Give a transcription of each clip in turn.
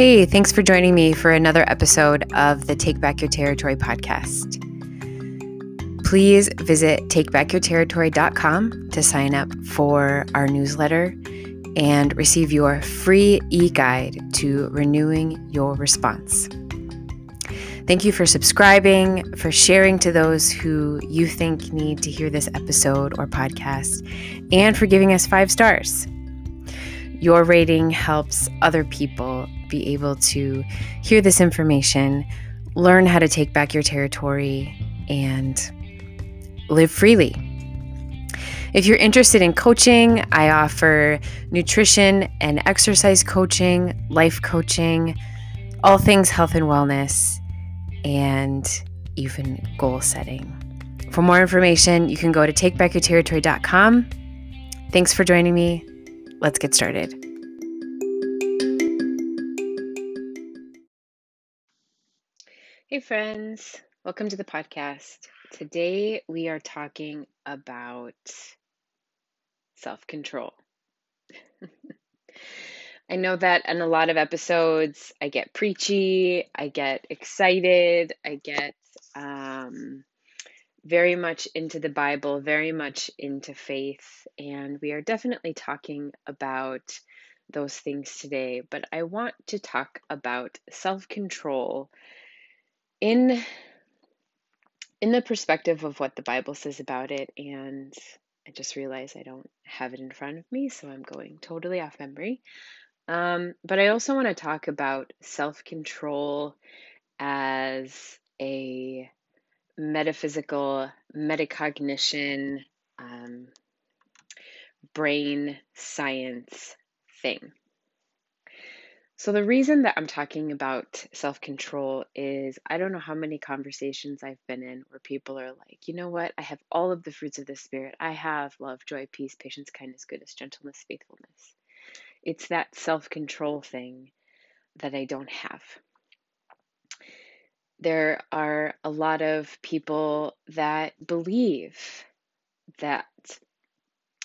Hey, thanks for joining me for another episode of the Take Back Your Territory podcast. Please visit takebackyourterritory.com to sign up for our newsletter and receive your free e guide to renewing your response. Thank you for subscribing, for sharing to those who you think need to hear this episode or podcast, and for giving us five stars. Your rating helps other people be able to hear this information, learn how to take back your territory, and live freely. If you're interested in coaching, I offer nutrition and exercise coaching, life coaching, all things health and wellness, and even goal setting. For more information, you can go to takebackyourterritory.com. Thanks for joining me. Let's get started. Hey, friends. Welcome to the podcast. Today we are talking about self control. I know that in a lot of episodes, I get preachy, I get excited, I get um, very much into the Bible, very much into faith, and we are definitely talking about those things today. But I want to talk about self control in in the perspective of what the Bible says about it, and I just realized I don't have it in front of me, so I'm going totally off memory. Um, but I also want to talk about self control as a metaphysical, metacognition, um, brain science thing. So, the reason that I'm talking about self control is I don't know how many conversations I've been in where people are like, you know what? I have all of the fruits of the Spirit. I have love, joy, peace, patience, kindness, goodness, gentleness, faithfulness. It's that self control thing that I don't have. There are a lot of people that believe that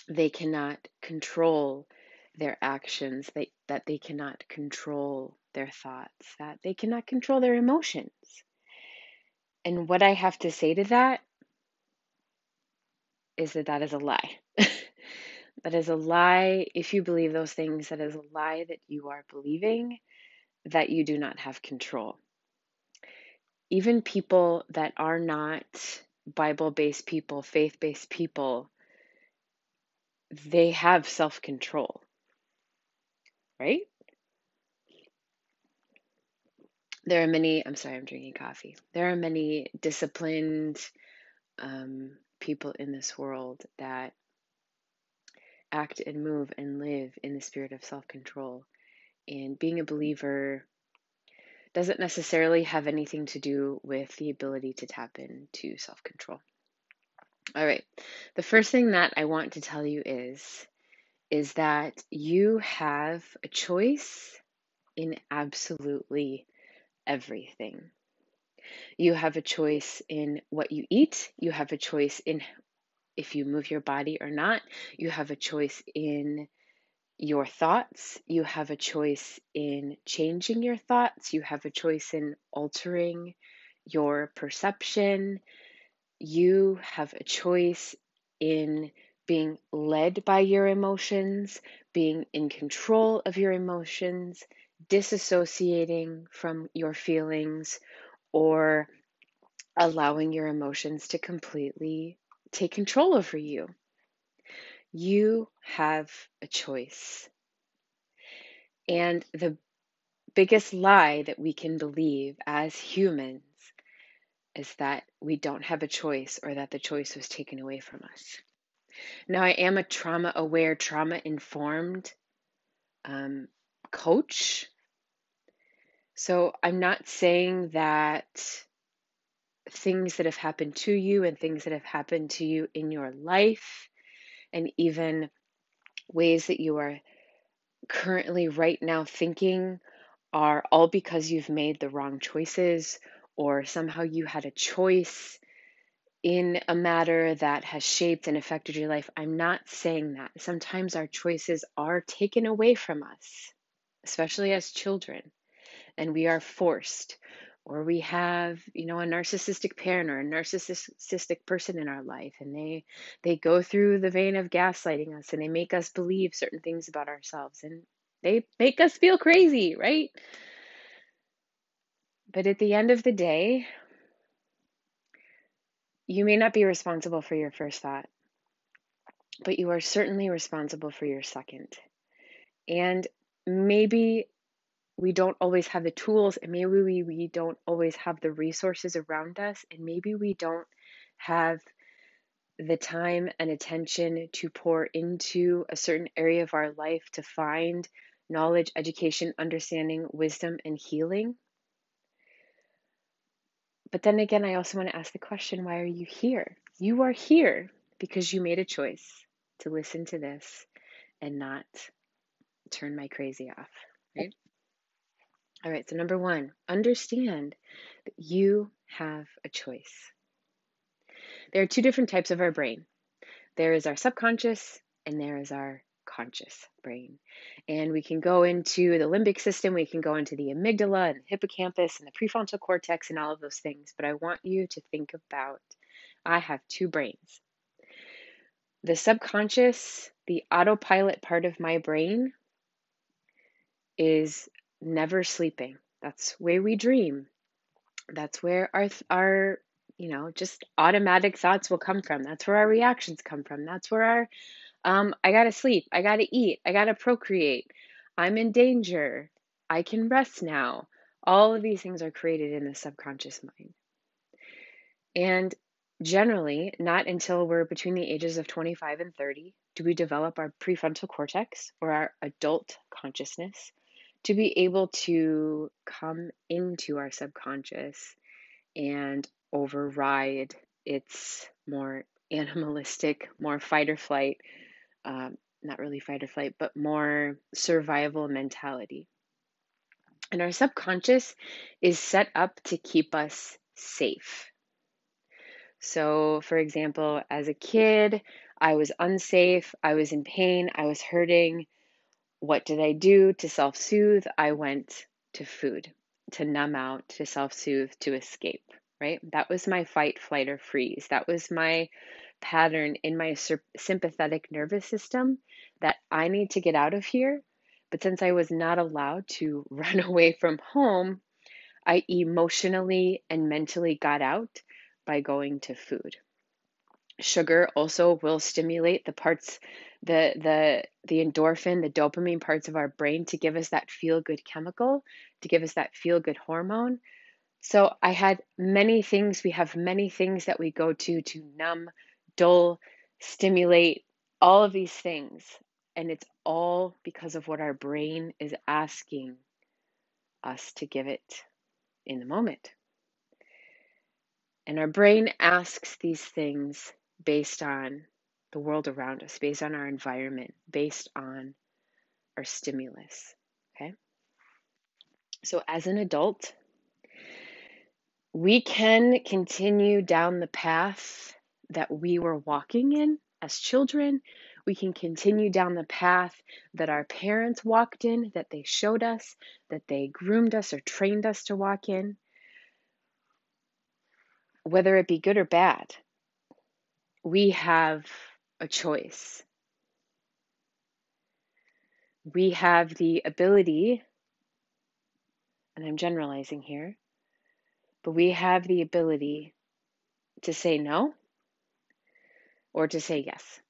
they cannot control their actions, they, that they cannot control their thoughts, that they cannot control their emotions. And what I have to say to that is that that is a lie. that is a lie. If you believe those things, that is a lie that you are believing that you do not have control. Even people that are not Bible based people, faith based people, they have self control right? There are many, I'm sorry, I'm drinking coffee. There are many disciplined um, people in this world that act and move and live in the spirit of self control. And being a believer doesn't necessarily have anything to do with the ability to tap into self control. All right, the first thing that I want to tell you is is that you have a choice in absolutely everything. You have a choice in what you eat, you have a choice in if you move your body or not, you have a choice in your thoughts, you have a choice in changing your thoughts, you have a choice in altering your perception, you have a choice in being led by your emotions, being in control of your emotions, disassociating from your feelings, or allowing your emotions to completely take control over you. You have a choice. And the biggest lie that we can believe as humans is that we don't have a choice or that the choice was taken away from us. Now, I am a trauma aware, trauma informed um, coach. So I'm not saying that things that have happened to you and things that have happened to you in your life, and even ways that you are currently right now thinking, are all because you've made the wrong choices or somehow you had a choice in a matter that has shaped and affected your life. I'm not saying that. Sometimes our choices are taken away from us, especially as children. and we are forced or we have you know a narcissistic parent or a narcissistic person in our life and they they go through the vein of gaslighting us and they make us believe certain things about ourselves and they make us feel crazy right? But at the end of the day you may not be responsible for your first thought but you are certainly responsible for your second. And maybe we don't always have the tools and maybe we, we don't always have the resources around us and maybe we don't have the time and attention to pour into a certain area of our life to find knowledge, education, understanding, wisdom, and healing. But then again, I also want to ask the question why are you here? You are here because you made a choice to listen to this and not turn my crazy off, right? All right, so number one, understand that you have a choice. There are two different types of our brain there is our subconscious, and there is our conscious brain. And we can go into the limbic system, we can go into the amygdala and the hippocampus and the prefrontal cortex and all of those things. But I want you to think about I have two brains. The subconscious, the autopilot part of my brain, is never sleeping. That's where we dream. That's where our our you know just automatic thoughts will come from. That's where our reactions come from. That's where our um, I gotta sleep. I gotta eat. I gotta procreate. I'm in danger. I can rest now. All of these things are created in the subconscious mind. And generally, not until we're between the ages of 25 and 30 do we develop our prefrontal cortex or our adult consciousness to be able to come into our subconscious and override its more animalistic, more fight or flight, um, not really fight or flight, but more survival mentality. And our subconscious is set up to keep us safe. So, for example, as a kid, I was unsafe, I was in pain, I was hurting, what did I do to self soothe? I went to food, to numb out, to self soothe, to escape, right? That was my fight, flight, or freeze. That was my pattern in my sympathetic nervous system that I need to get out of here. But since I was not allowed to run away from home, I emotionally and mentally got out by going to food. Sugar also will stimulate the parts the the the endorphin, the dopamine parts of our brain to give us that feel good chemical, to give us that feel good hormone. So I had many things, we have many things that we go to to numb, dull, stimulate, all of these things. And it's all because of what our brain is asking us to give it in the moment. And our brain asks these things based on the world around us, based on our environment, based on our stimulus. Okay? So, as an adult, we can continue down the path that we were walking in as children. We can continue down the path that our parents walked in, that they showed us, that they groomed us or trained us to walk in, whether it be good or bad. We have a choice. We have the ability, and I'm generalizing here, but we have the ability to say no or to say yes.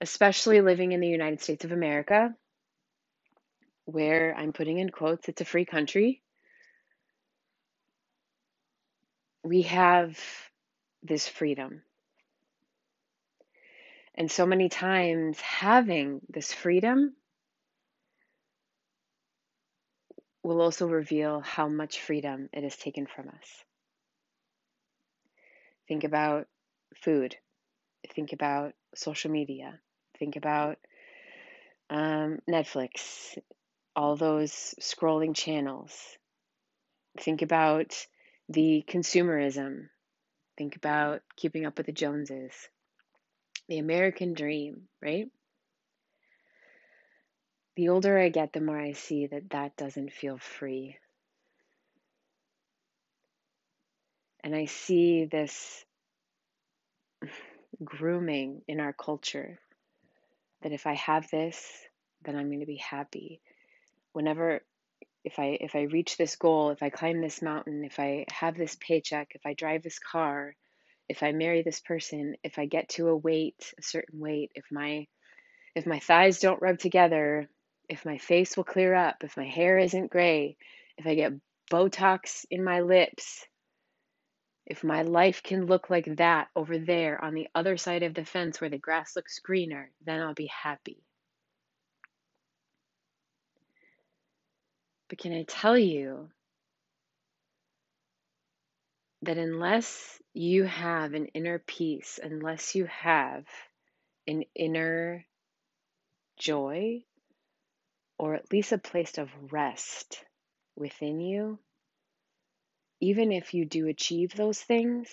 Especially living in the United States of America, where I'm putting in quotes, it's a free country. We have this freedom. And so many times, having this freedom will also reveal how much freedom it has taken from us. Think about food, think about social media, think about um, Netflix, all those scrolling channels. Think about the consumerism. Think about keeping up with the Joneses the American dream, right? the older I get, the more I see that that doesn't feel free. And I see this grooming in our culture that if I have this, then I'm going to be happy. Whenever if I if I reach this goal, if I climb this mountain, if I have this paycheck, if I drive this car, if I marry this person, if I get to a weight, a certain weight, if my if my thighs don't rub together, if my face will clear up, if my hair isn't gray, if I get Botox in my lips, if my life can look like that over there on the other side of the fence where the grass looks greener, then I'll be happy. But can I tell you that unless you have an inner peace, unless you have an inner joy, or at least a place of rest within you, even if you do achieve those things,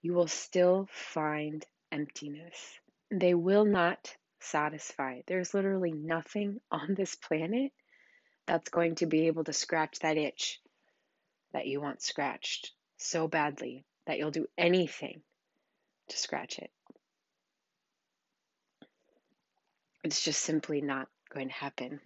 you will still find emptiness. They will not satisfy. There's literally nothing on this planet that's going to be able to scratch that itch that you want scratched so badly that you'll do anything to scratch it. It's just simply not going to happen.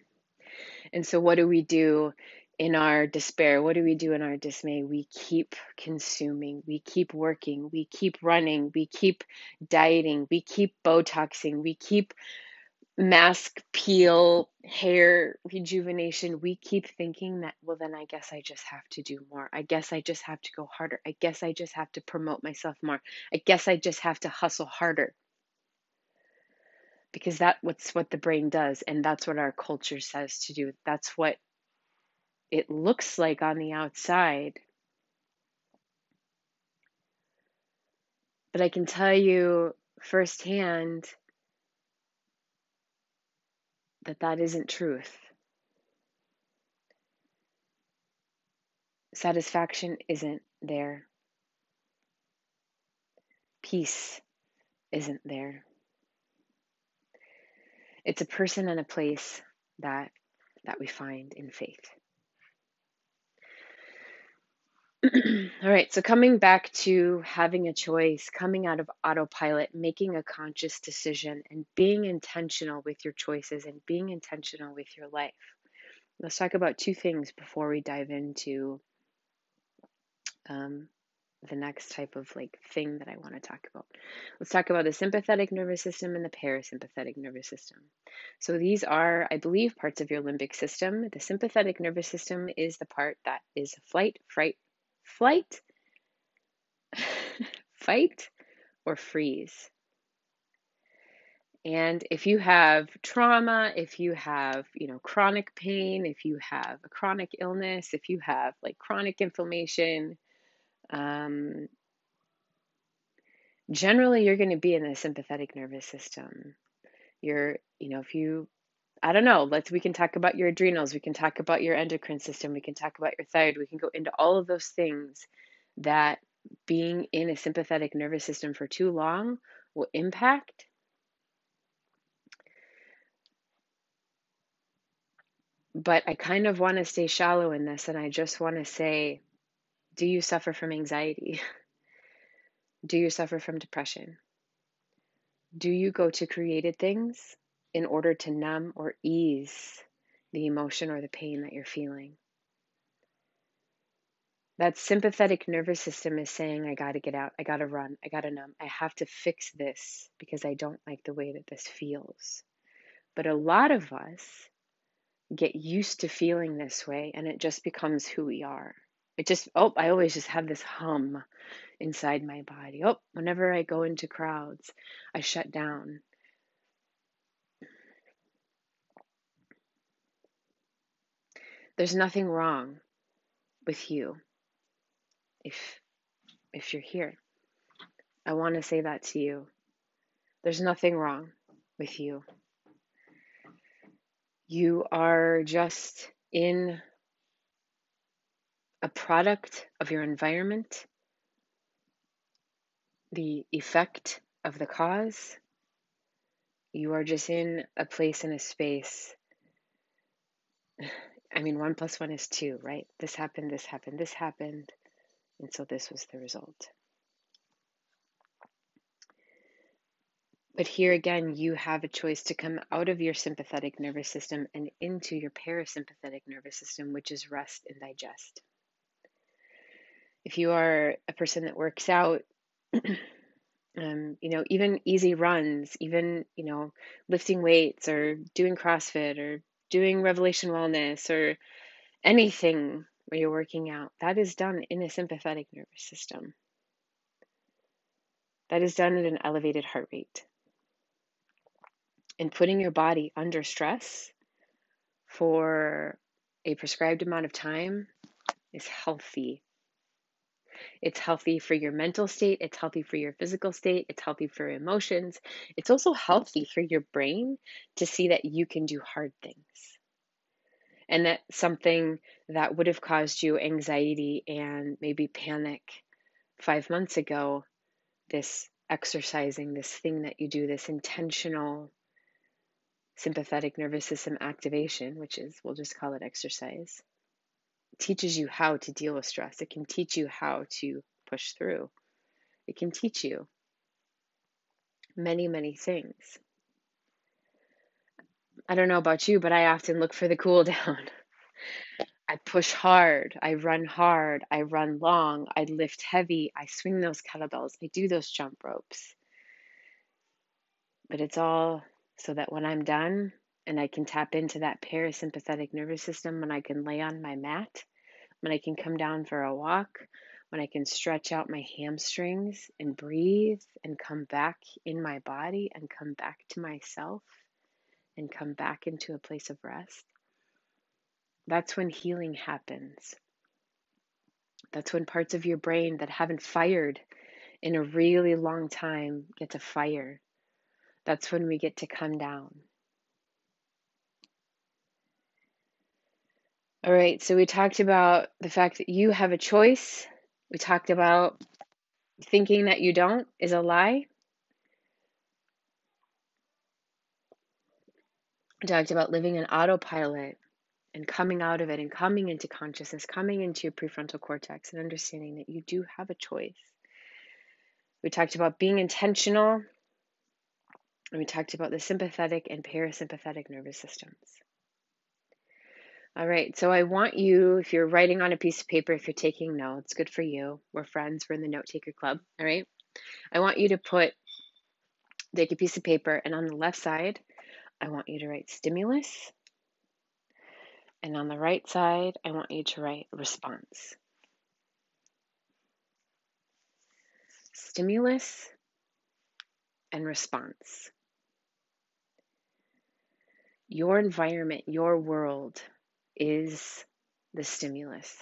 And so, what do we do in our despair? What do we do in our dismay? We keep consuming, we keep working, we keep running, we keep dieting, we keep Botoxing, we keep mask peel, hair rejuvenation. We keep thinking that, well, then I guess I just have to do more. I guess I just have to go harder. I guess I just have to promote myself more. I guess I just have to hustle harder because that's what's what the brain does and that's what our culture says to do that's what it looks like on the outside but i can tell you firsthand that that isn't truth. Satisfaction isn't there. Peace isn't there. It's a person and a place that that we find in faith. All right, so coming back to having a choice, coming out of autopilot, making a conscious decision, and being intentional with your choices and being intentional with your life. Let's talk about two things before we dive into um, the next type of like thing that I want to talk about. Let's talk about the sympathetic nervous system and the parasympathetic nervous system. So these are, I believe, parts of your limbic system. The sympathetic nervous system is the part that is flight, fright, flight, fight, or freeze. And if you have trauma, if you have, you know, chronic pain, if you have a chronic illness, if you have like chronic inflammation, um, generally you're going to be in the sympathetic nervous system. You're, you know, if you, I don't know, let's, we can talk about your adrenals, we can talk about your endocrine system, we can talk about your thyroid, we can go into all of those things that being in a sympathetic nervous system for too long will impact. But I kind of want to stay shallow in this, and I just want to say do you suffer from anxiety? Do you suffer from depression? Do you go to created things in order to numb or ease the emotion or the pain that you're feeling? That sympathetic nervous system is saying, I gotta get out, I gotta run, I gotta numb, I have to fix this because I don't like the way that this feels. But a lot of us get used to feeling this way and it just becomes who we are. It just, oh, I always just have this hum inside my body. Oh, whenever I go into crowds, I shut down. There's nothing wrong with you if if you're here. I want to say that to you. There's nothing wrong with you. You are just in a product of your environment, the effect of the cause, You are just in a place in a space. I mean, one plus one is two, right? This happened, this happened, this happened. And so this was the result. But here again, you have a choice to come out of your sympathetic nervous system and into your parasympathetic nervous system, which is rest and digest. If you are a person that works out, um, you know, even easy runs, even, you know, lifting weights or doing CrossFit or doing Revelation Wellness or anything where you're working out, that is done in a sympathetic nervous system. That is done at an elevated heart rate and putting your body under stress for a prescribed amount of time is healthy. It's healthy for your mental state, it's healthy for your physical state, it's healthy for emotions. It's also healthy for your brain to see that you can do hard things. And that something that would have caused you anxiety and maybe panic five months ago, this exercising, this thing that you do, this intentional sympathetic nervous system activation, which is, we'll just call it exercise, teaches you how to deal with stress. It can teach you how to push through. It can teach you many, many things. I don't know about you, but I often look for the cool down. I push hard, I run hard, I run long, I lift heavy, I swing those kettlebells, I do those jump ropes. But it's all so that when I'm done and I can tap into that parasympathetic nervous system, when I can lay on my mat, when I can come down for a walk, when I can stretch out my hamstrings and breathe and come back in my body and come back to myself and come back into a place of rest, that's when healing happens. That's when parts of your brain that haven't fired in a really long time get to fire that's when we get to come down. All right, so we talked about the fact that you have a choice. We talked about thinking that you don't is a lie. We talked about living in autopilot and coming out of it and coming into consciousness, coming into your prefrontal cortex and understanding that you do have a choice. We talked about being intentional and we talked about the sympathetic and parasympathetic nervous systems. All right, so I want you, if you're writing on a piece of paper, if you're taking notes, good for you. We're friends, we're in the note taker club. All right, I want you to put, take a piece of paper, and on the left side, I want you to write stimulus. And on the right side, I want you to write response. Stimulus and response your environment, your world is the stimulus.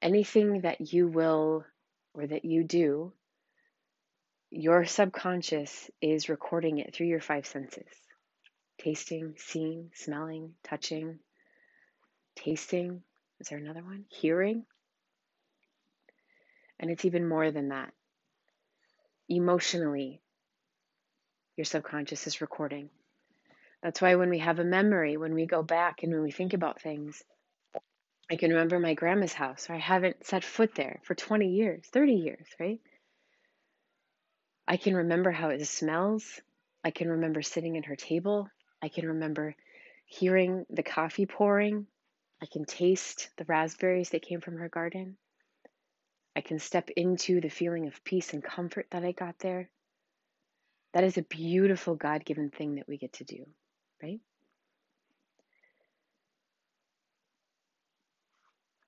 Anything that you will or that you do, your subconscious is recording it through your five senses tasting, seeing, smelling, touching, tasting. Is there another one? Hearing. And it's even more than that. Emotionally, your subconscious is recording. That's why when we have a memory, when we go back and when we think about things, I can remember my grandma's house. I haven't set foot there for 20 years, 30 years, right? I can remember how it smells. I can remember sitting at her table. I can remember hearing the coffee pouring. I can taste the raspberries that came from her garden. I can step into the feeling of peace and comfort that I got there. That is a beautiful God given thing that we get to do right?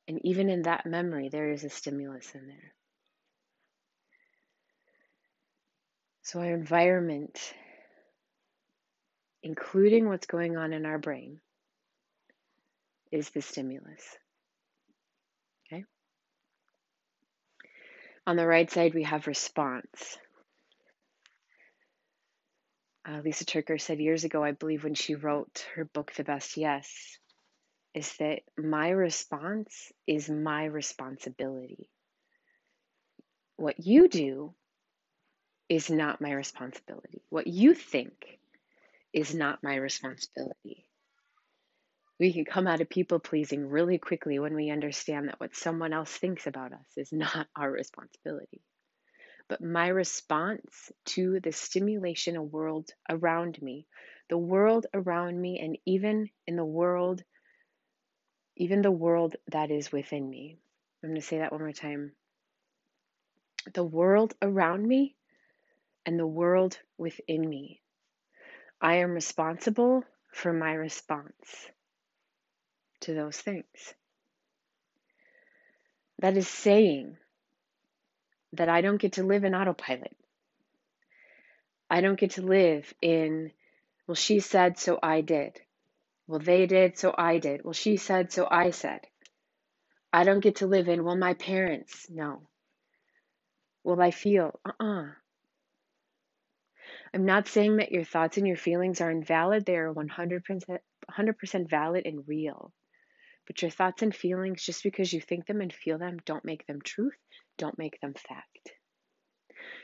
And even in that memory, there is a stimulus in there. So, our environment, including what's going on in our brain, is the stimulus. Okay? On the right side, we have response uh, Lysa TerKeurst said years ago, I believe, when she wrote her book, The Best Yes, is that my response is my responsibility. What you do is not my responsibility. What you think is not my responsibility. We can come out of people pleasing really quickly when we understand that what someone else thinks about us is not our responsibility. But my response to the stimulation of world around me, the world around me, and even in the world, even the world that is within me. I'm going to say that one more time. The world around me and the world within me. I am responsible for my response to those things. That is saying that I don't get to live in autopilot. I don't get to live in, well, she said, so I did. Well, they did, so I did. Well, she said, so I said. I don't get to live in, well, my parents, no. Will I feel, uh uh-uh. uh I'm not saying that your thoughts and your feelings are invalid. They are 100%, 100% valid and real. But your thoughts and feelings, just because you think them and feel them, don't make them truth, don't make them fact.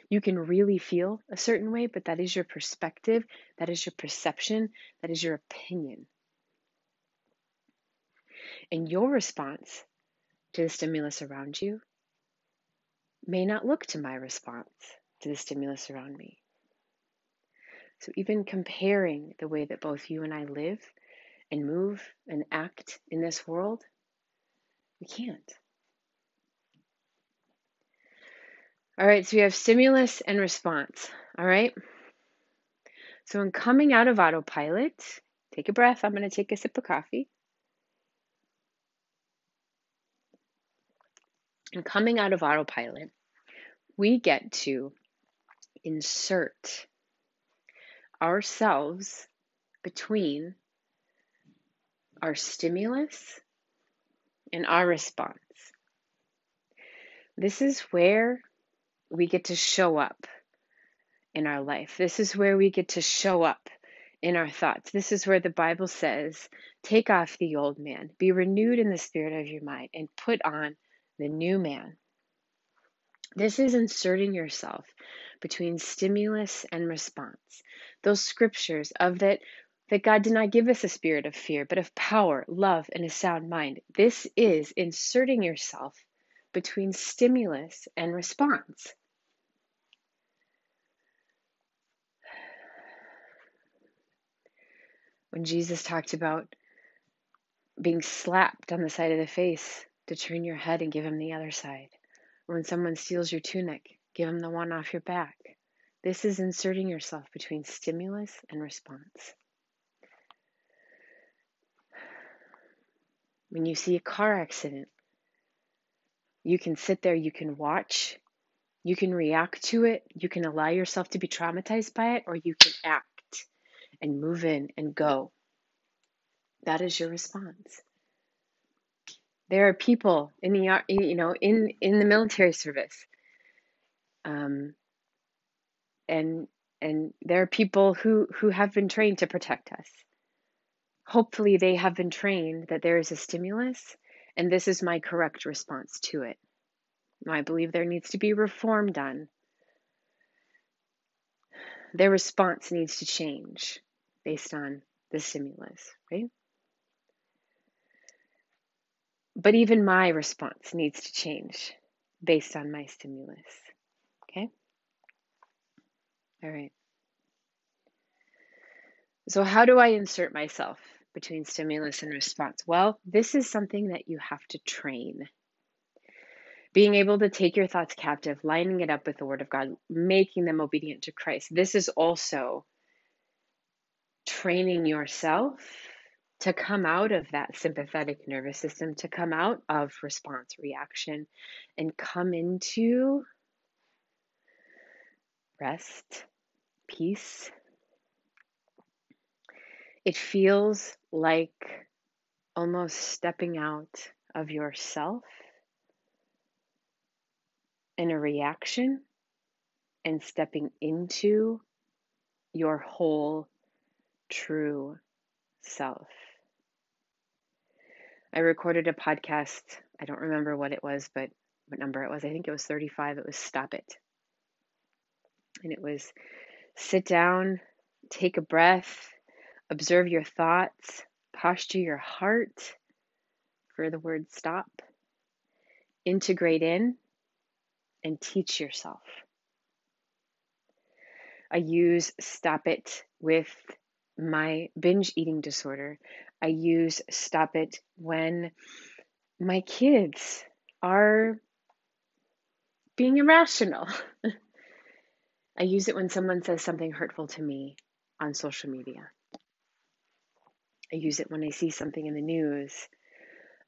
You can really feel a certain way, but that is your perspective, that is your perception, that is your opinion. And your response to the stimulus around you may not look to my response to the stimulus around me. So, even comparing the way that both you and I live and move and act in this world, we can't. All right, so we have stimulus and response. All right. So, in coming out of autopilot, take a breath. I'm going to take a sip of coffee. And coming out of autopilot, we get to insert ourselves between our stimulus and our response. This is where we get to show up in our life. This is where we get to show up in our thoughts. This is where the Bible says, Take off the old man, be renewed in the spirit of your mind, and put on the new man. This is inserting yourself between stimulus and response. Those scriptures of that that God did not give us a spirit of fear, but of power, love, and a sound mind. This is inserting yourself between stimulus and response. When Jesus talked about being slapped on the side of the face to turn your head and give him the other side, or when someone steals your tunic, give him the one off your back. This is inserting yourself between stimulus and response. When you see a car accident, you can sit there, you can watch, you can react to it, you can allow yourself to be traumatized by it, or you can act and move in and go. That is your response. There are people in the you know in in the military service, um, and and there are people who who have been trained to protect us hopefully they have been trained that there is a stimulus and this is my correct response to it. I believe there needs to be reform done. Their response needs to change based on the stimulus, right? But even my response needs to change based on my stimulus. Okay? All right. So, how do I insert myself between stimulus and response? Well, this is something that you have to train. Being able to take your thoughts captive, lining it up with the Word of God, making them obedient to Christ. This is also training yourself to come out of that sympathetic nervous system, to come out of response reaction, and come into rest, peace, it feels like almost stepping out of yourself in a reaction and stepping into your whole true self. I recorded a podcast. I don't remember what it was, but what number it was. I think it was 35. It was Stop It. And it was sit down, take a breath, observe your thoughts, posture your heart for the word stop, integrate in, and teach yourself. I use stop it with my binge eating disorder. I use stop it when my kids are being irrational. I use it when someone says something hurtful to me on social media. I use it when I see something in the news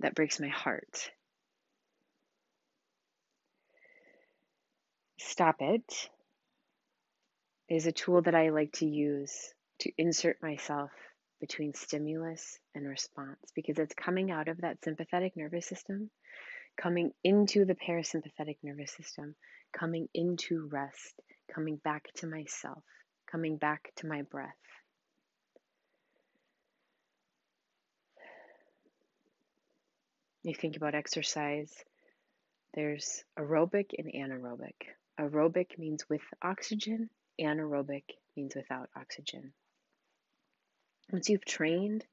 that breaks my heart. Stop it is a tool that I like to use to insert myself between stimulus and response because it's coming out of that sympathetic nervous system, coming into the parasympathetic nervous system, coming into rest, coming back to myself, coming back to my breath. You think about exercise, there's aerobic and anaerobic. Aerobic means with oxygen, anaerobic means without oxygen. Once you've trained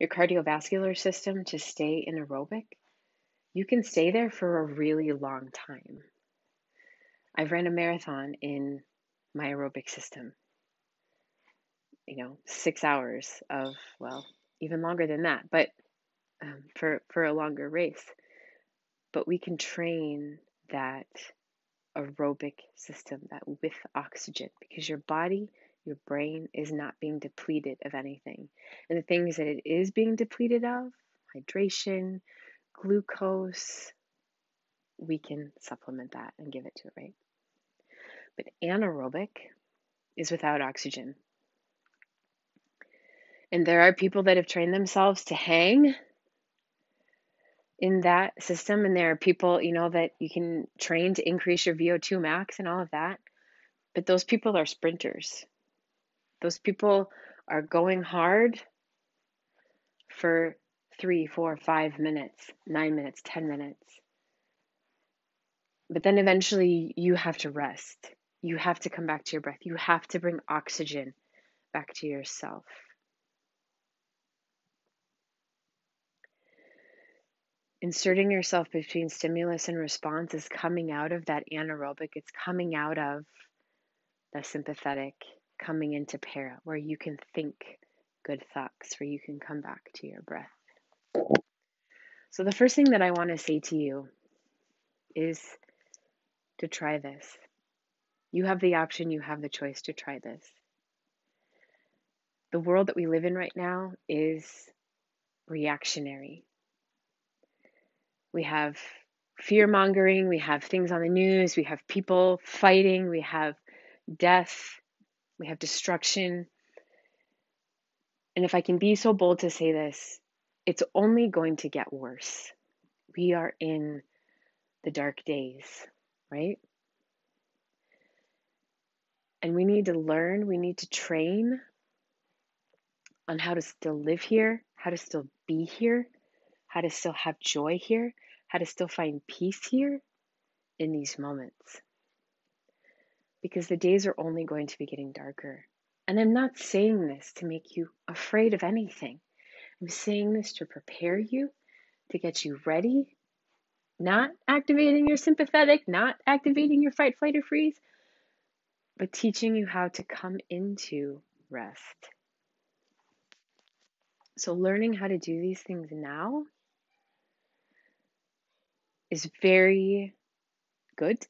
your cardiovascular system to stay in aerobic, you can stay there for a really long time. I've ran a marathon in my aerobic system. You know, six hours of, well, even longer than that, but um, for, for a longer race. But we can train that aerobic system, that with oxygen, because your body, your brain is not being depleted of anything. And the things that it is being depleted of, hydration, glucose, we can supplement that and give it to it, right? But anaerobic is without oxygen. And there are people that have trained themselves to hang in that system and there are people you know that you can train to increase your vo2 max and all of that but those people are sprinters those people are going hard for three four five minutes nine minutes ten minutes. But then eventually you have to rest. You have to come back to your breath. You have to bring oxygen back to yourself. Inserting yourself between stimulus and response is coming out of that anaerobic, it's coming out of the sympathetic, coming into para, where you can think good thoughts, where you can come back to your breath. So, the first thing that I want to say to you is to try this. You have the option, you have the choice to try this. The world that we live in right now is reactionary. We have fear mongering, we have things on the news, we have people fighting, we have death, we have destruction. And if I can be so bold to say this, it's only going to get worse. We are in the dark days, right? And we need to learn, we need to train on how to still live here, how to still be here, how to still have joy here, how to still find peace here in these moments. Because the days are only going to be getting darker. And I'm not saying this to make you afraid of anything. I'm saying this to prepare you, to get you ready, not activating your sympathetic, not activating your fight, flight, or freeze, but teaching you how to come into rest. So, learning how to do these things now is very good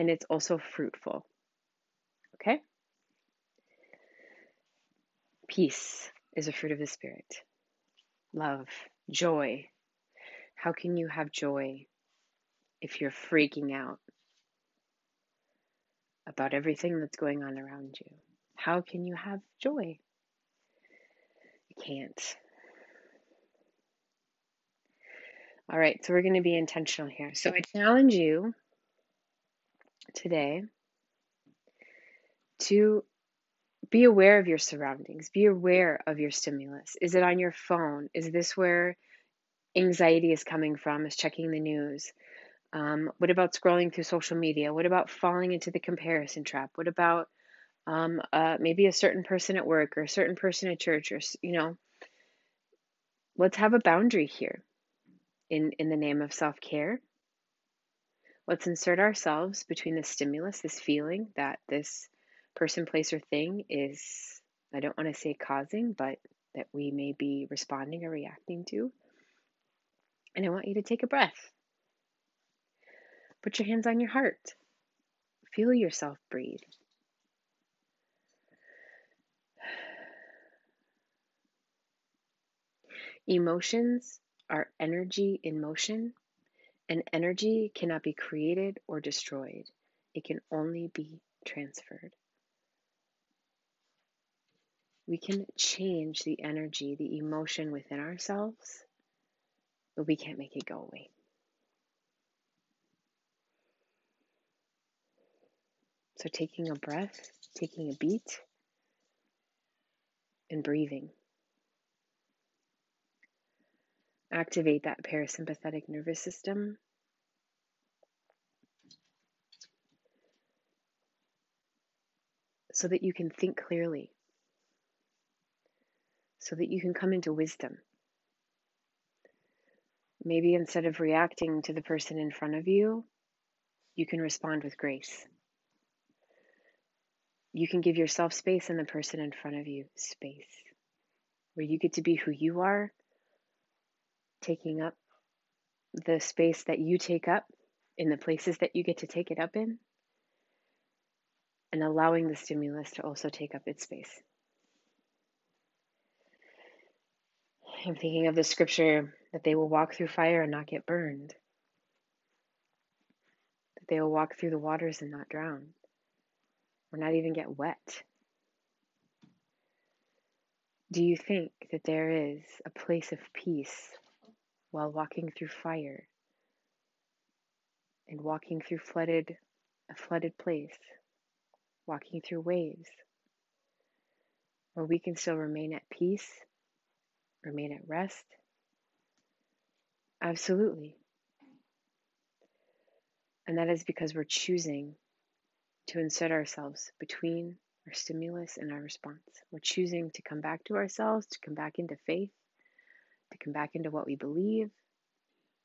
and it's also fruitful. Okay? Peace is a fruit of the Spirit. Love, joy. How can you have joy if you're freaking out about everything that's going on around you? How can you have joy? You can't. All right, so we're going to be intentional here. So I challenge you today to be aware of your surroundings, be aware of your stimulus. Is it on your phone? Is this where anxiety is coming from? Is checking the news? Um, what about scrolling through social media? What about falling into the comparison trap? What about um, uh, maybe a certain person at work or a certain person at church or you know let's have a boundary here in in the name of self-care let's insert ourselves between the stimulus this feeling that this person place or thing is i don't want to say causing but that we may be responding or reacting to. And i want you to take a breath. Put your hands on your heart. Feel yourself breathe. Emotions are energy in motion, and energy cannot be created or destroyed. It can only be transferred. We can change the energy, the emotion within ourselves, but we can't make it go away. So, taking a breath, taking a beat, and breathing. Activate that parasympathetic nervous system. So that you can think clearly, so that you can come into wisdom. Maybe instead of reacting to the person in front of you, you can respond with grace. You can give yourself space and the person in front of you space, where you get to be who you are taking up the space that you take up in the places that you get to take it up in, and allowing the stimulus to also take up its space. I'm thinking of the scripture that they will walk through fire and not get burned, that they will walk through the waters and not drown, or not even get wet. Do you think that there is a place of peace while walking through fire and walking through flooded a flooded place, walking through waves, where we can still remain at peace, remain at rest. Absolutely. And that is because we're choosing to insert ourselves between our stimulus and our response. We're choosing to come back to ourselves, to come back into faith, to come back into what we believe,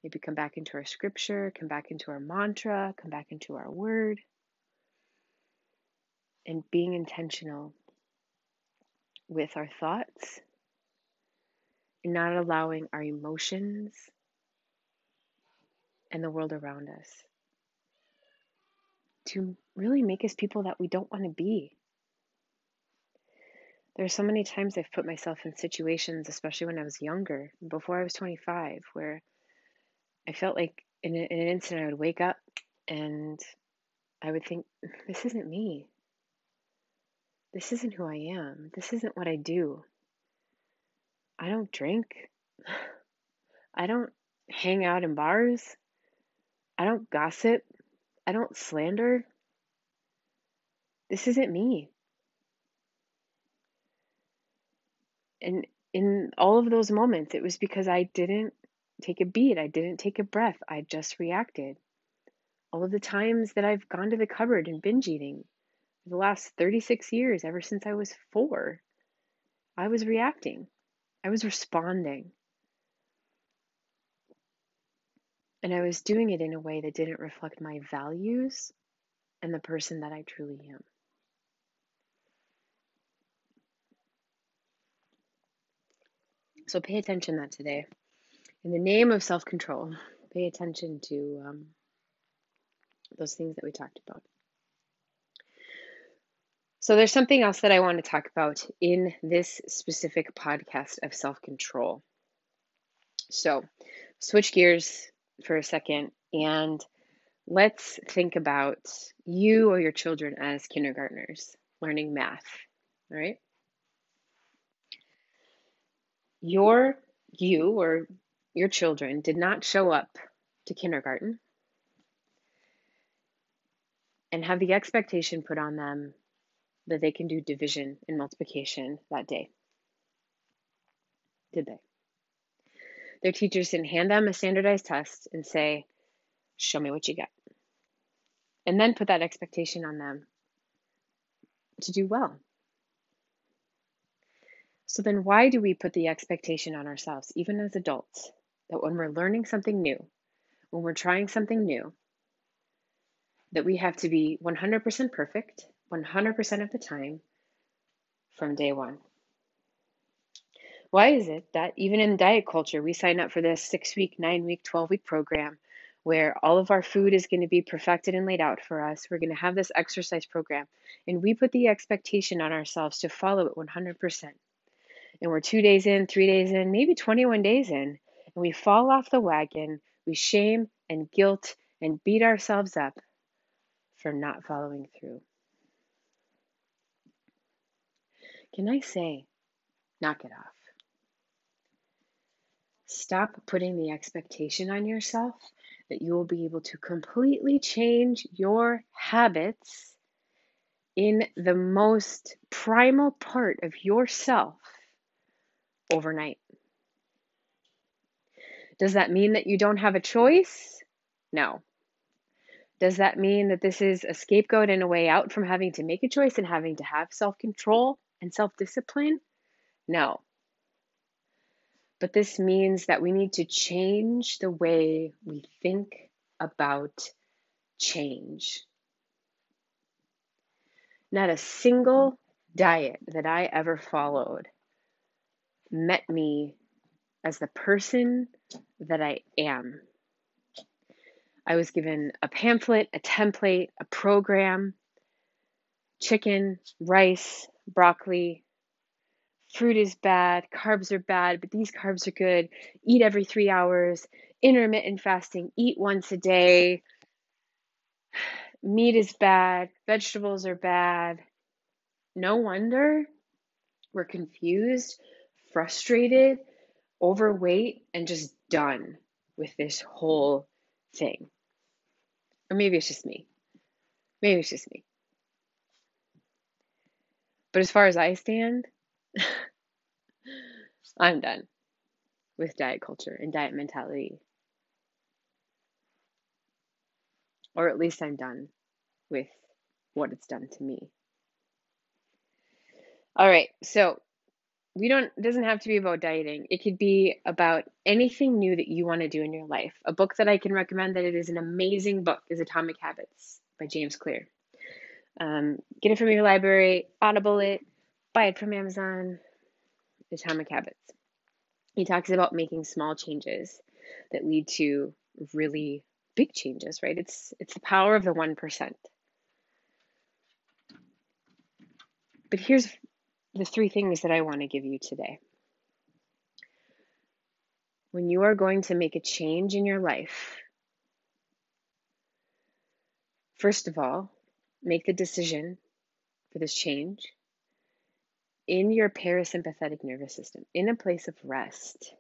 maybe come back into our scripture, come back into our mantra, come back into our word, and being intentional with our thoughts and not allowing our emotions and the world around us to really make us people that we don't want to be. There are so many times I've put myself in situations, especially when I was younger, before I was 25, where I felt like in, a, in an instant I would wake up and I would think, this isn't me. This isn't who I am. This isn't what I do. I don't drink. I don't hang out in bars. I don't gossip. I don't slander. This isn't me. And in all of those moments, it was because I didn't take a beat. I didn't take a breath. I just reacted. All of the times that I've gone to the cupboard and binge eating, the last 36 years, ever since I was four, I was reacting. I was responding. And I was doing it in a way that didn't reflect my values and the person that I truly am. So pay attention that today. In the name of self control, pay attention to um, those things that we talked about. So, there's something else that I want to talk about in this specific podcast of self control. So, switch gears for a second and let's think about you or your children as kindergartners learning math. All right. Your you or your children did not show up to kindergarten and have the expectation put on them that they can do division and multiplication that day. Did they? Their teachers didn't hand them a standardized test and say, Show me what you got. And then put that expectation on them to do well. So then, why do we put the expectation on ourselves, even as adults, that when we're learning something new, when we're trying something new, that we have to be 100% perfect 100% of the time from day one? Why is it that even in diet culture, we sign up for this six week, nine week, 12 week program where all of our food is going to be perfected and laid out for us? We're going to have this exercise program, and we put the expectation on ourselves to follow it 100%. And we're two days in, three days in, maybe 21 days in, and we fall off the wagon. We shame and guilt and beat ourselves up for not following through. Can I say, knock it off? Stop putting the expectation on yourself that you will be able to completely change your habits in the most primal part of yourself overnight. Does that mean that you don't have a choice? No. Does that mean that this is a scapegoat and a way out from having to make a choice and having to have self control and self discipline? No. But this means that we need to change the way we think about change. Not a single diet that I ever followed met me as the person that I am. I was given a pamphlet, a template, a program, chicken, rice, broccoli. Fruit is bad, carbs are bad, but these carbs are good. Eat every three hours, intermittent fasting, eat once a day. Meat is bad, vegetables are bad. No wonder we're confused, frustrated, overweight, and just done with this whole thing. Or maybe it's just me. Maybe it's just me. But as far as I stand, I'm done with diet culture and diet mentality. Or at least I'm done with what it's done to me. All right, so we don't it doesn't have to be about dieting. It could be about anything new that you want to do in your life. A book that I can recommend that it is an amazing book is Atomic Habits by James Clear. Um, get it from your library, audible it, buy it from Amazon. Atomic Habits. He talks about making small changes that lead to really big changes, right? It's it's the power of the 1%. But here's the three things that I want to give you today. When you are going to make a change in your life, first of all, make the decision for this change in your parasympathetic nervous system, in a place of rest,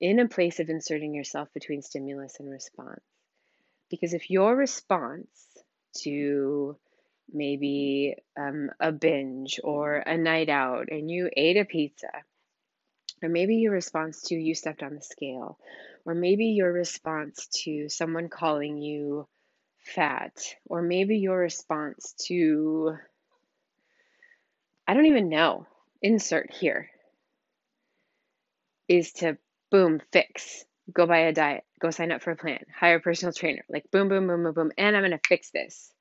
in a place of inserting yourself between stimulus and response. Because if your response to maybe um, a binge or a night out and you ate a pizza, or maybe your response to you stepped on the scale, or maybe your response to someone calling you fat, or maybe your response to, I don't even know, insert here, is to boom, fix, go buy a diet, go sign up for a plan, hire a personal trainer, like boom, boom, boom, boom, boom, and I'm going to fix this.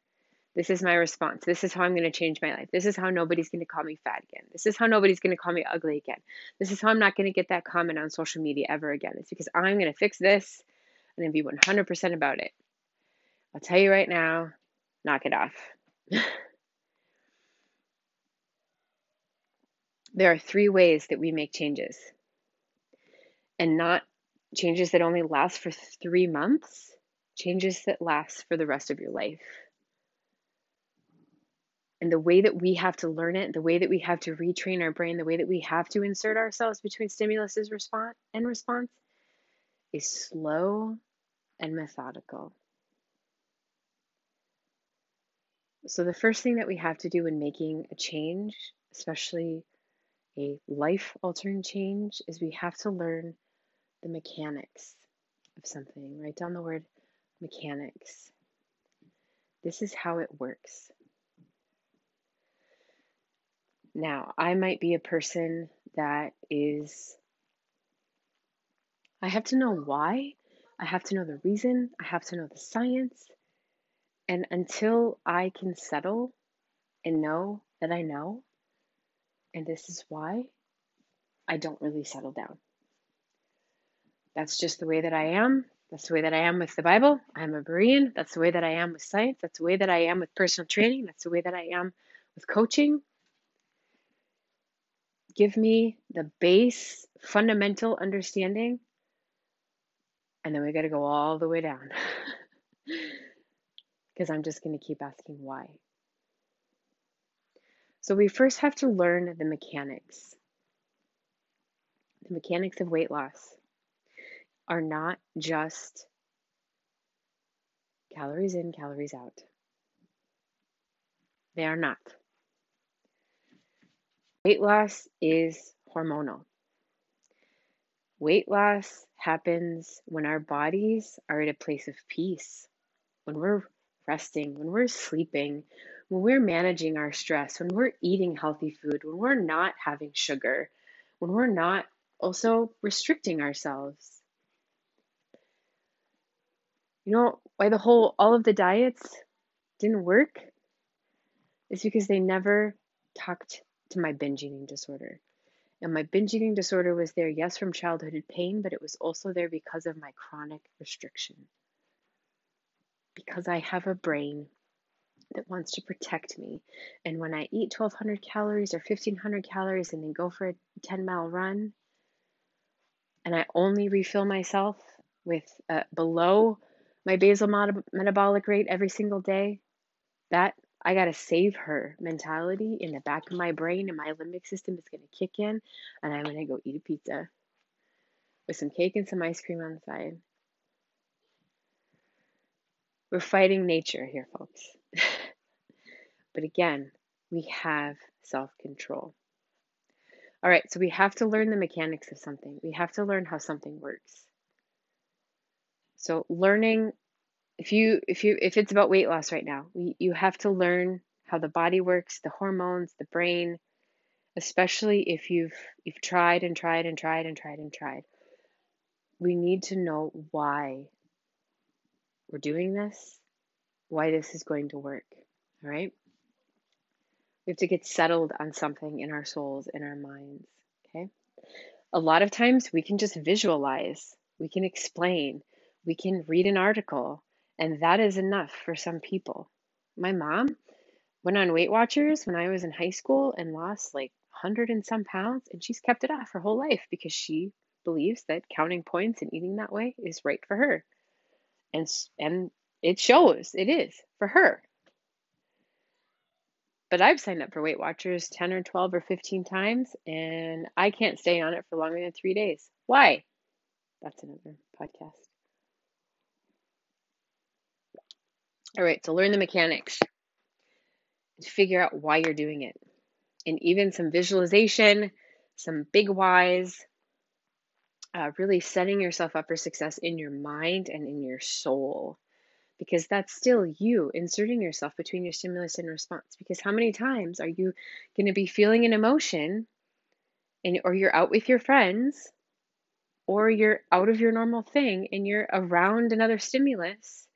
This is my response. This is how I'm going to change my life. This is how nobody's going to call me fat again. This is how nobody's going to call me ugly again. This is how I'm not going to get that comment on social media ever again. It's because I'm going to fix this and then be 100% about it. I'll tell you right now, knock it off. there are three ways that we make changes, and not changes that only last for three months, changes that last for the rest of your life and the way that we have to learn it, the way that we have to retrain our brain, the way that we have to insert ourselves between stimulus response and response is slow and methodical. So, the first thing that we have to do when making a change, especially a life altering change, is we have to learn the mechanics of something. Write down the word mechanics. This is how it works. Now, I might be a person that is, I have to know why, I have to know the reason, I have to know the science. And until I can settle and know that I know, and this is why, I don't really settle down. That's just the way that I am. That's the way that I am with the Bible. I'm a Berean. That's the way that I am with science. That's the way that I am with personal training. That's the way that I am with coaching. Give me the base fundamental understanding, and then we got to go all the way down. Because I'm just going to keep asking why. So we first have to learn the mechanics. The mechanics of weight loss are not just calories in, calories out. They are not. Weight loss is hormonal. Weight loss happens when our bodies are at a place of peace, when we're resting, when we're sleeping, when we're managing our stress, when we're eating healthy food, when we're not having sugar, when we're not also restricting ourselves. You know why the whole, all of the diets didn't work? Is because they never talked to my binge eating disorder. And my binge eating disorder was there, yes, from childhood pain, but it was also there because of my chronic restriction. Because I have a brain that wants to protect me. And when I eat 1200 calories or 1500 calories and then go for a 10 mile run, and I only refill myself with uh, below my basal metabolic rate every single day, that I got to save her mentality in the back of my brain and my limbic system is going to kick in and I'm going to go eat a pizza with some cake and some ice cream on the side. We're fighting nature here, folks. but again, we have self control. All right, so we have to learn the mechanics of something. We have to learn how something works. So learning if you if you if it's about weight loss right now, we, you have to learn how the body works, the hormones, the brain, especially if you've you've tried and tried and tried and tried and tried. We need to know why we're doing this, why this is going to work. All right? We have to get settled on something in our souls, in our minds. Okay? A lot of times we can just visualize, we can explain, we can read an article, and that is enough for some people. My mom went on Weight Watchers when I was in high school and lost like 100 and some pounds, and she's kept it off her whole life because she believes that counting points and eating that way is right for her. And, and it shows it is for her. But I've signed up for Weight Watchers 10 or 12 or 15 times, and I can't stay on it for longer than three days. Why? That's another podcast. All right, so learn the mechanics figure out why you're doing it. And even some visualization, some big whys, uh, really setting yourself up for success in your mind and in your soul. Because that's still you inserting yourself between your stimulus and response. Because how many times are you going to be feeling an emotion and or you're out with your friends or you're out of your normal thing and you're around another stimulus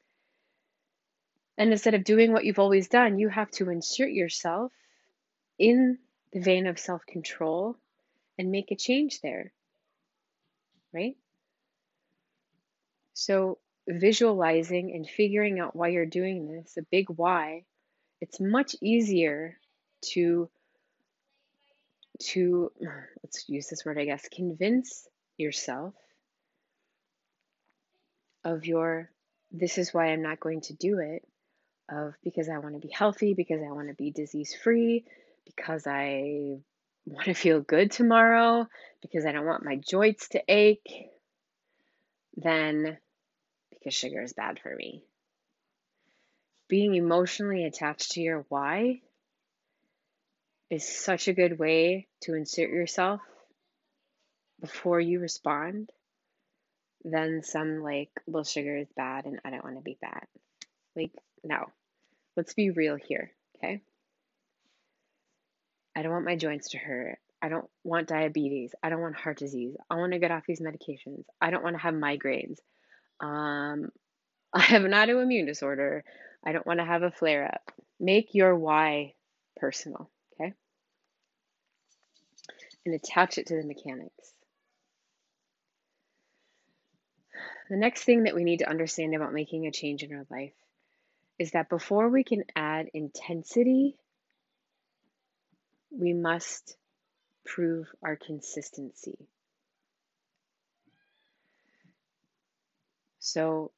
and instead of doing what you've always done, you have to insert yourself in the vein of self control and make a change there. Right? So, visualizing and figuring out why you're doing this, a big why, it's much easier to to let's use this word I guess convince yourself of your this is why I'm not going to do it of because I want to be healthy, because I want to be disease free, because I want to feel good tomorrow, because I don't want my joints to ache, then because sugar is bad for me. Being emotionally attached to your why is such a good way to insert yourself before you respond than some like, well, sugar is bad and I don't want to be fat. Like, no. Let's be real here, okay? I don't want my joints to hurt. I don't want diabetes. I don't want heart disease. I want to get off these medications. I don't want to have migraines. Um, I have an autoimmune disorder. I don't want to have a flare up. Make your why personal, okay? And attach it to the mechanics. The next thing that we need to understand about making a change in our life is that before we can add intensity, we must prove our consistency. So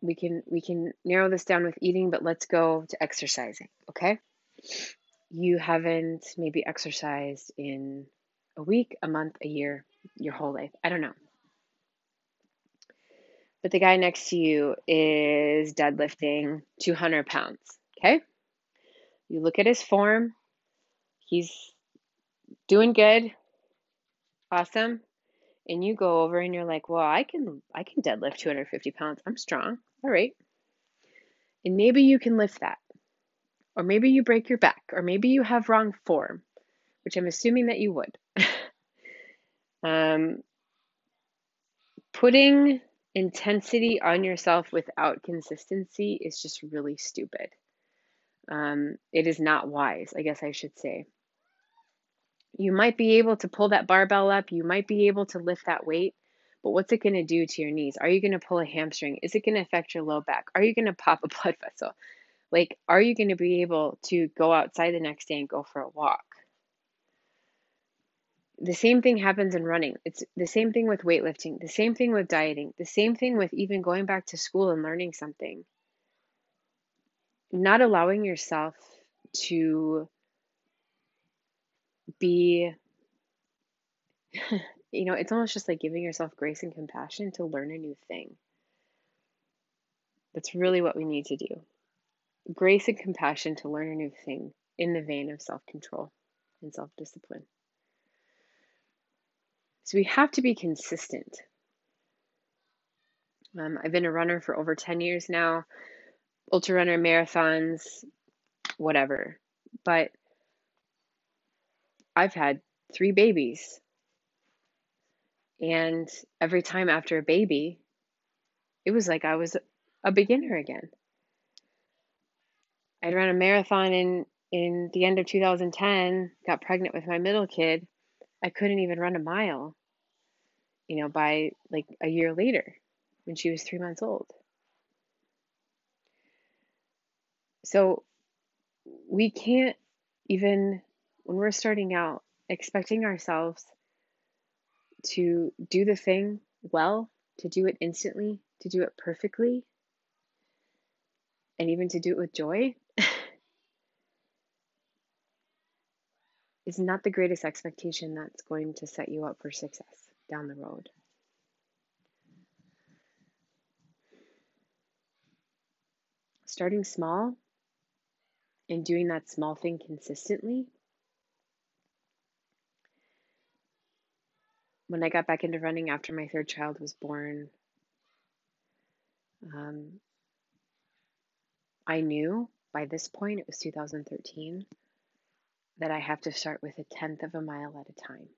we can we can narrow this down with eating, but let's go to exercising, okay? You haven't maybe exercised in a week, a month, a year, your whole life. I don't know. But the guy next to you is deadlifting 200 pounds, okay? You look at his form, he's doing good, awesome. And you go over and you're like, well, I can I can deadlift 250 pounds. I'm strong. All right. And maybe you can lift that. Or maybe you break your back. Or maybe you have wrong form, which I'm assuming that you would. um, putting intensity on yourself without consistency is just really stupid. Um, it is not wise, I guess I should say. You might be able to pull that barbell up, you might be able to lift that weight, but what's it going to do to your knees? Are you going to pull a hamstring? Is it going to affect your low back? Are you going to pop a blood vessel? Like, are you going to be able to go outside the next day and go for a walk? The same thing happens in running. It's the same thing with weightlifting, the same thing with dieting, the same thing with even going back to school and learning something. Not allowing yourself to be you know, it's almost just like giving yourself grace and compassion to learn a new thing. That's really what we need to do. Grace and compassion to learn a new thing in the vein of self control and self discipline. So we have to be consistent. Um, I've been a runner for over 10 years now, ultra runner, marathons, whatever. But I've had three babies and every time after a baby, it was like I was a beginner again. I'd run a marathon in in the end of 2010, got pregnant with my middle kid. I couldn't even run a mile, you know, by like a year later when she was 3 months old. So we can't even when we're starting out expecting ourselves to do the thing well, to do it instantly, to do it perfectly, and even to do it with joy is not the greatest expectation that's going to set you up for success down the road. Starting small and doing that small thing consistently when I got back into running after my third child was born, um, I knew by this point, it was 2013, that I have to start with a tenth of a mile at a time.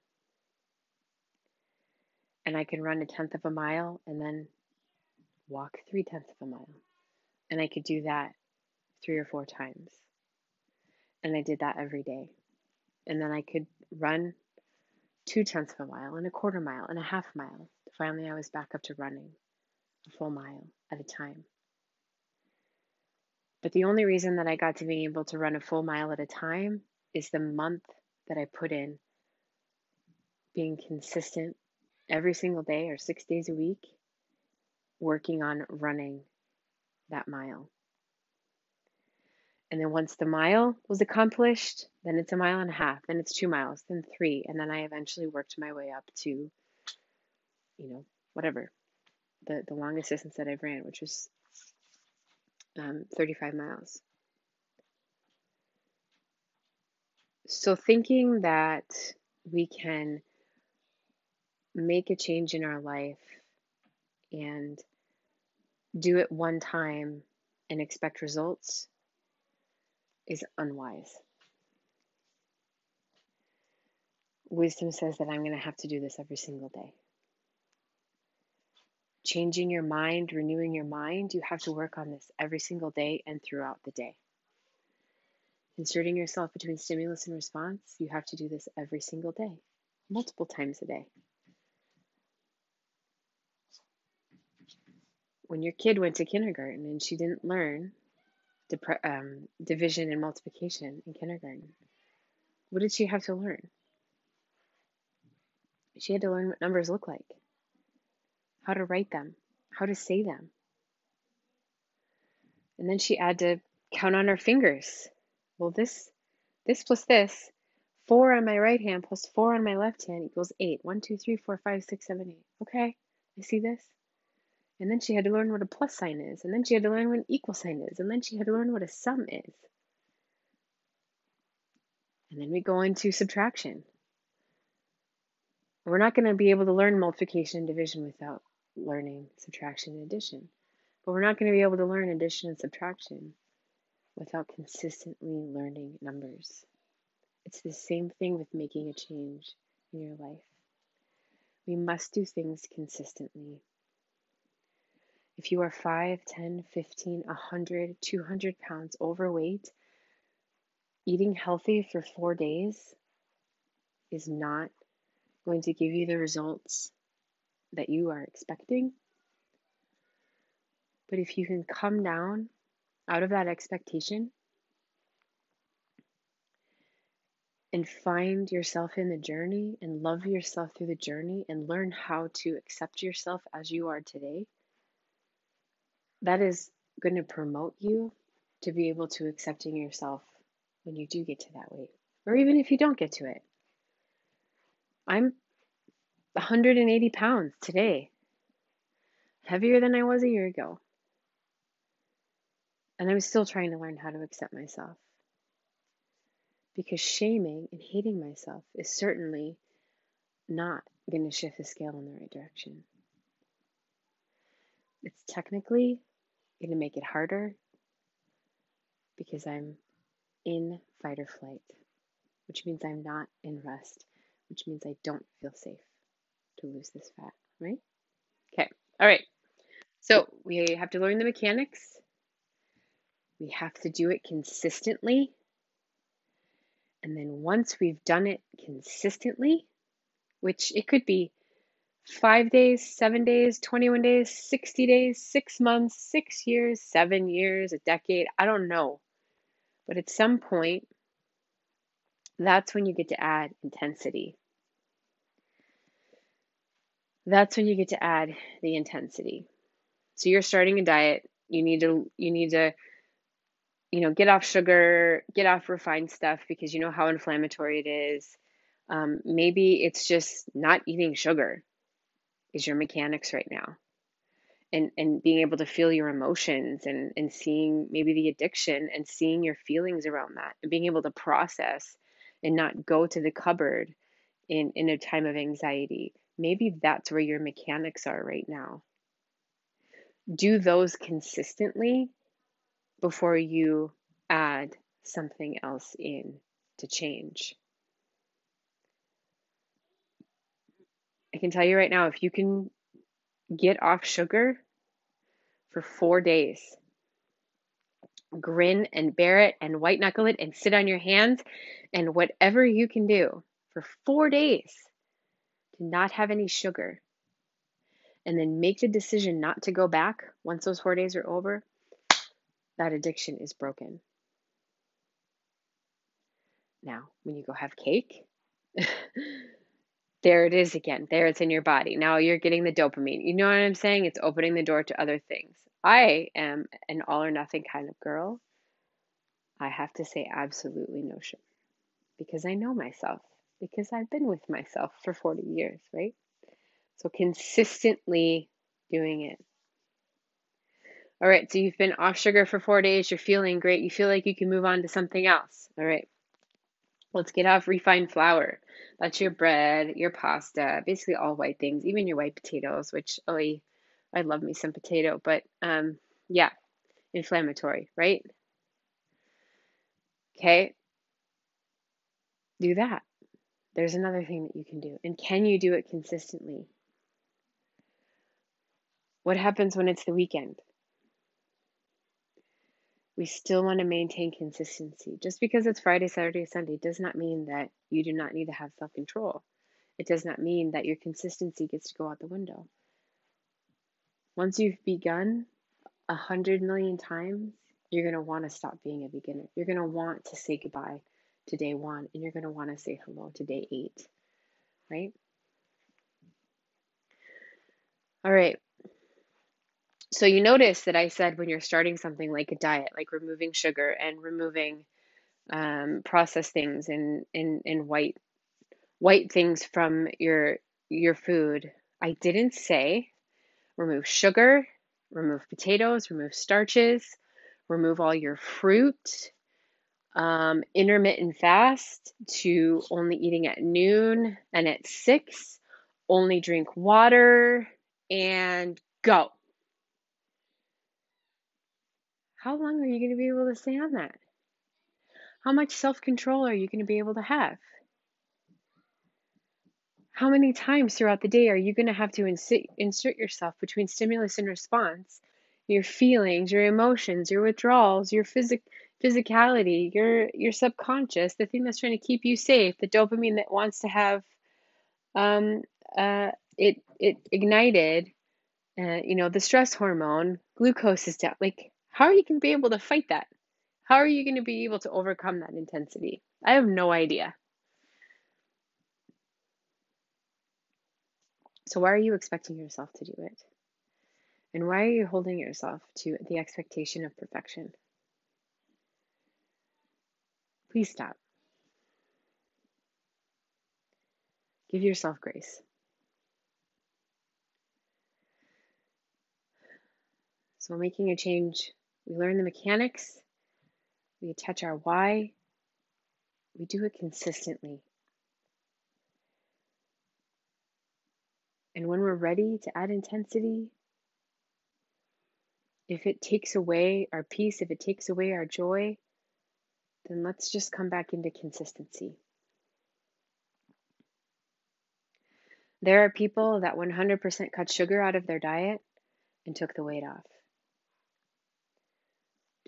And I can run a tenth of a mile and then walk three tenths of a mile. And I could do that three or four times. And I did that every day. And then I could run two tenths of a mile and a quarter mile and a half mile. Finally, I was back up to running a full mile at a time. But the only reason that I got to be able to run a full mile at a time is the month that I put in being consistent every single day or six days a week, working on running that mile. And then once the mile was accomplished, then it's a mile and a half, then it's two miles, then three. And then I eventually worked my way up to, you know, whatever, the, the longest distance that I've ran, which was um, 35 miles. So thinking that we can make a change in our life and do it one time and expect results is unwise. Wisdom says that I'm going to have to do this every single day. Changing your mind, renewing your mind, you have to work on this every single day and throughout the day. Inserting yourself between stimulus and response, you have to do this every single day, multiple times a day. When your kid went to kindergarten and she didn't learn um, division and multiplication in kindergarten, what did she have to learn? She had to learn what numbers look like, how to write them, how to say them. And then she had to count on her fingers. Well, this this plus this, four on my right hand plus four on my left hand equals eight. One, two, three, four, five, six, seven, eight. Okay, I see this. And then she had to learn what a plus sign is. And then she had to learn what an equal sign is. And then she had to learn what a sum is. And then we go into subtraction. We're not going to be able to learn multiplication and division without learning subtraction and addition. But we're not going to be able to learn addition and subtraction without consistently learning numbers. It's the same thing with making a change in your life. We must do things consistently. If you are 5, 10, 15, 100, 200 pounds overweight, eating healthy for four days is not going to give you the results that you are expecting. But if you can come down out of that expectation and find yourself in the journey and love yourself through the journey and learn how to accept yourself as you are today, that is going to promote you to be able to accepting yourself when you do get to that weight, or even if you don't get to it. I'm 180 pounds today, heavier than I was a year ago. And I was still trying to learn how to accept myself. Because shaming and hating myself is certainly not going to shift the scale in the right direction. It's technically going to make it harder because I'm in fight or flight, which means I'm not in rest, which means I don't feel safe to lose this fat, right? Okay, all right. So we have to learn the mechanics. We have to do it consistently. And then once we've done it consistently, which it could be five days, seven days, 21 days, 60 days, six months, six years, seven years, a decade, I don't know. But at some point, that's when you get to add intensity. That's when you get to add the intensity. So you're starting a diet, you need to you need to you know, get off sugar, get off refined stuff because you know how inflammatory it is. Um, maybe it's just not eating sugar is your mechanics right now. And, and being able to feel your emotions and, and seeing maybe the addiction and seeing your feelings around that and being able to process and not go to the cupboard in, in a time of anxiety. Maybe that's where your mechanics are right now. Do those consistently before you add something else in to change. I can tell you right now if you can get off sugar for four days, grin and bear it and white knuckle it and sit on your hands and whatever you can do for four days to not have any sugar and then make the decision not to go back once those four days are over that addiction is broken. Now, when you go have cake, there it is again. There it's in your body. Now you're getting the dopamine. You know what I'm saying? It's opening the door to other things. I am an all or nothing kind of girl. I have to say absolutely no sugar because I know myself, because I've been with myself for 40 years, right? So consistently doing it all right, so you've been off sugar for four days, you're feeling great, you feel like you can move on to something else. All right, let's get off refined flour. That's your bread, your pasta, basically all white things, even your white potatoes, which, oh, I love me some potato, but um, yeah, inflammatory, right? Okay, do that. There's another thing that you can do. And can you do it consistently? What happens when it's the weekend? We still want to maintain consistency. Just because it's Friday, Saturday, Sunday does not mean that you do not need to have self control. It does not mean that your consistency gets to go out the window. Once you've begun a hundred million times, you're going to want to stop being a beginner. You're going to want to say goodbye to day one, and you're going to want to say hello to day eight, right? All right. So you notice that I said when you're starting something like a diet, like removing sugar and removing um, processed things and, white white things from your your food. I didn't say remove sugar, remove potatoes, remove starches, remove all your fruit, um, intermittent fast to only eating at noon and at six, only drink water, and go. How long are you going to be able to stay on that? How much self control are you going to be able to have? How many times throughout the day are you going to have to insert, insert yourself between stimulus and response? Your feelings, your emotions, your withdrawals, your physic, physicality, your your subconscious, the thing that's trying to keep you safe, the dopamine that wants to have um, uh, it it ignited, uh, you know, the stress hormone, glucose is down. Like, how are you going to be able to fight that? How are you going to be able to overcome that intensity? I have no idea. So, why are you expecting yourself to do it? And why are you holding yourself to the expectation of perfection? Please stop. Give yourself grace. So, making a change, we learn the mechanics, we attach our why, we do it consistently. And when we're ready to add intensity, if it takes away our peace, if it takes away our joy, then let's just come back into consistency. There are people that 100% cut sugar out of their diet and took the weight off.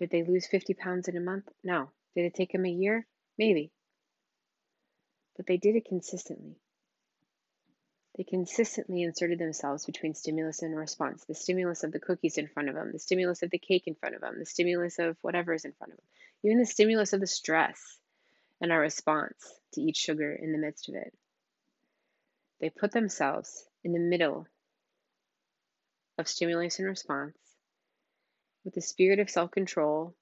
Did they lose 50 pounds in a month? No. Did it take them a year? Maybe. But they did it consistently. They consistently inserted themselves between stimulus and response the stimulus of the cookies in front of them, the stimulus of the cake in front of them, the stimulus of whatever is in front of them, even the stimulus of the stress and our response to each sugar in the midst of it. They put themselves in the middle of stimulus and response with the spirit of self control,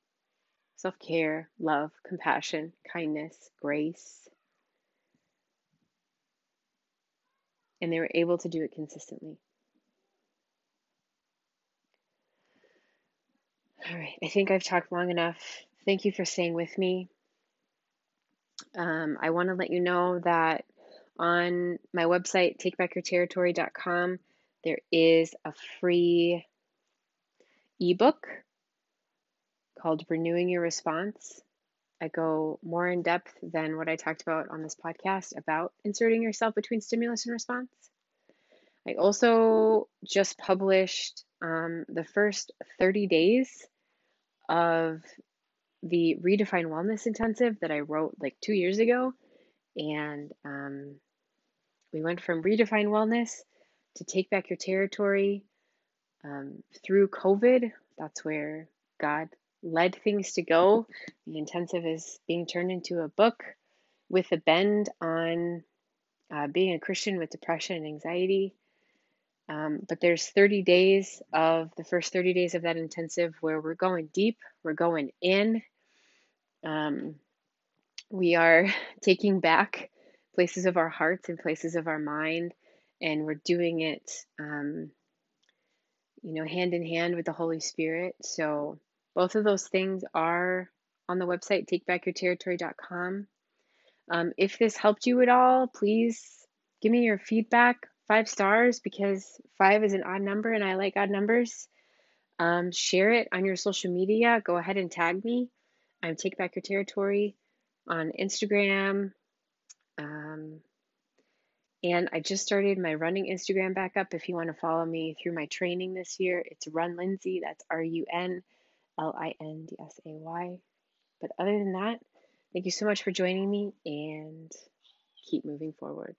self care, love, compassion, kindness, grace, and they were able to do it consistently. All right, I think I've talked long enough. Thank you for staying with me. Um, I want to let you know that on my website, takebackyourterritory.com, there is a free ebook called Renewing Your Response. I go more in depth than what I talked about on this podcast about inserting yourself between stimulus and response. I also just published um, the first 30 days of the Redefine Wellness Intensive that I wrote like two years ago. And um, we went from Redefine Wellness to Take Back Your Territory um, through COVID. That's where God led things to go. The intensive is being turned into a book with a bend on uh, being a Christian with depression and anxiety. Um, but there's 30 days of the first 30 days of that intensive where we're going deep, we're going in. Um, we are taking back places of our hearts and places of our mind, and we're doing it, um, you know, hand in hand with the Holy Spirit. So both of those things are on the website, takebackyourterritory.com. Um, if this helped you at all, please give me your feedback. five stars because five is an odd number and I like odd numbers. Um, share it on your social media. Go ahead and tag me. I'm Take Back Your Territory on Instagram. Um, and I just started my running Instagram back up. If you want to follow me through my training this year, it's Run Lindsay. That's R U N L I N D S A Y. But other than that, thank you so much for joining me and keep moving forward.